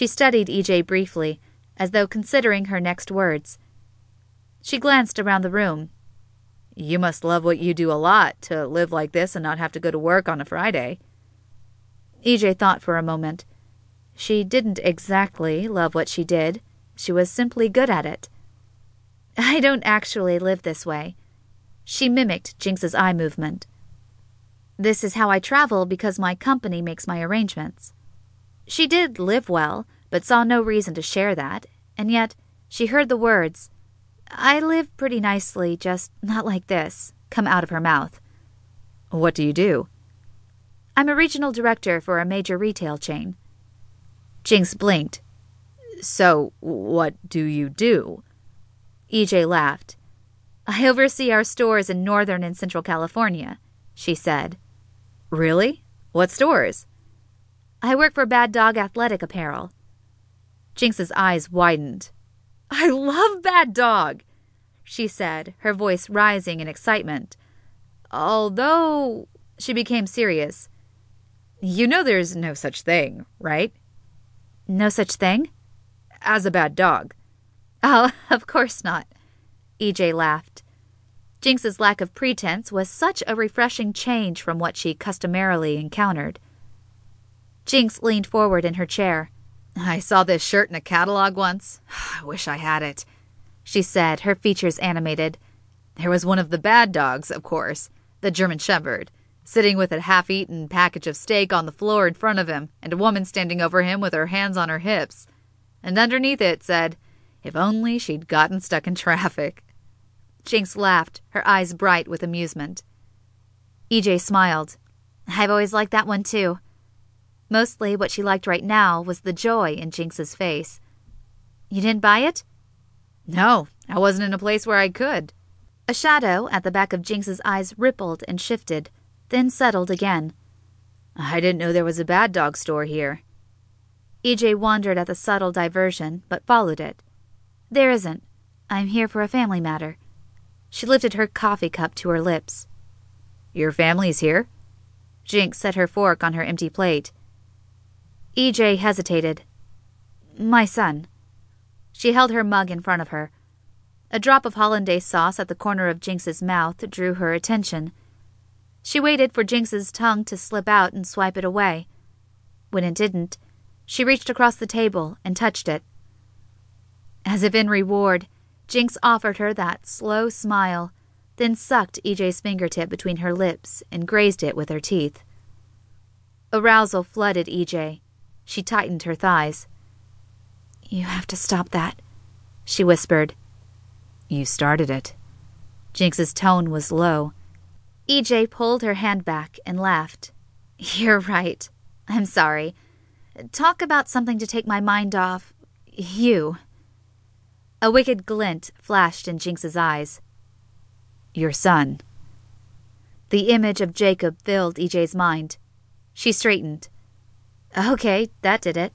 She studied EJ briefly, as though considering her next words. She glanced around the room. You must love what you do a lot to live like this and not have to go to work on a Friday. EJ thought for a moment. She didn't exactly love what she did, she was simply good at it. I don't actually live this way. She mimicked Jinx's eye movement. This is how I travel because my company makes my arrangements. She did live well, but saw no reason to share that, and yet she heard the words, I live pretty nicely, just not like this, come out of her mouth. What do you do? I'm a regional director for a major retail chain. Jinx blinked. So, what do you do? EJ laughed. I oversee our stores in Northern and Central California, she said. Really? What stores? I work for Bad Dog Athletic Apparel. Jinx's eyes widened. I love Bad Dog, she said, her voice rising in excitement. Although, she became serious. You know there's no such thing, right? No such thing? As a bad dog. Oh, of course not. EJ laughed. Jinx's lack of pretense was such a refreshing change from what she customarily encountered. Jinx leaned forward in her chair. I saw this shirt in a catalog once. I wish I had it, she said, her features animated. There was one of the bad dogs, of course, the German Shepherd, sitting with a half eaten package of steak on the floor in front of him, and a woman standing over him with her hands on her hips. And underneath it said, If only she'd gotten stuck in traffic. Jinx laughed, her eyes bright with amusement. EJ smiled. I've always liked that one too. Mostly what she liked right now was the joy in Jinx's face. You didn't buy it? No, I wasn't in a place where I could. A shadow at the back of Jinx's eyes rippled and shifted, then settled again. I didn't know there was a bad dog store here. EJ wondered at the subtle diversion, but followed it. There isn't. I'm here for a family matter. She lifted her coffee cup to her lips. Your family's here? Jinx set her fork on her empty plate. EJ hesitated. My son. She held her mug in front of her. A drop of hollandaise sauce at the corner of Jinx's mouth drew her attention. She waited for Jinx's tongue to slip out and swipe it away. When it didn't, she reached across the table and touched it. As if in reward, Jinx offered her that slow smile, then sucked EJ's fingertip between her lips and grazed it with her teeth. Arousal flooded EJ. She tightened her thighs. You have to stop that, she whispered. You started it. Jinx's tone was low. EJ pulled her hand back and laughed. You're right. I'm sorry. Talk about something to take my mind off. You. A wicked glint flashed in Jinx's eyes. Your son. The image of Jacob filled EJ's mind. She straightened. Okay, that did it.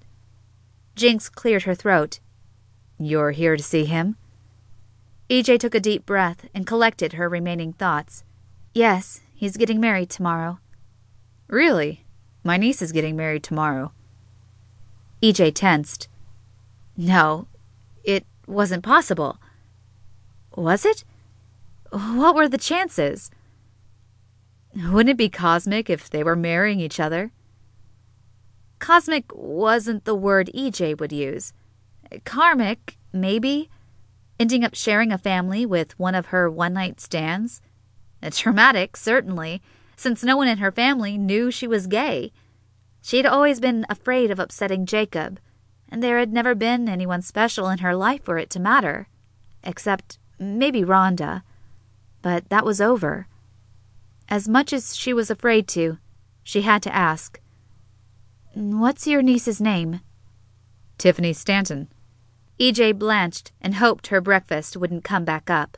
Jinx cleared her throat. You're here to see him? EJ took a deep breath and collected her remaining thoughts. Yes, he's getting married tomorrow. Really? My niece is getting married tomorrow. EJ tensed. No, it wasn't possible. Was it? What were the chances? Wouldn't it be cosmic if they were marrying each other? Cosmic wasn't the word EJ would use. Karmic, maybe. Ending up sharing a family with one of her one night stands. Traumatic, certainly, since no one in her family knew she was gay. She'd always been afraid of upsetting Jacob, and there had never been anyone special in her life for it to matter. Except maybe Rhonda. But that was over. As much as she was afraid to, she had to ask. What's your niece's name? Tiffany Stanton. EJ blanched and hoped her breakfast wouldn't come back up.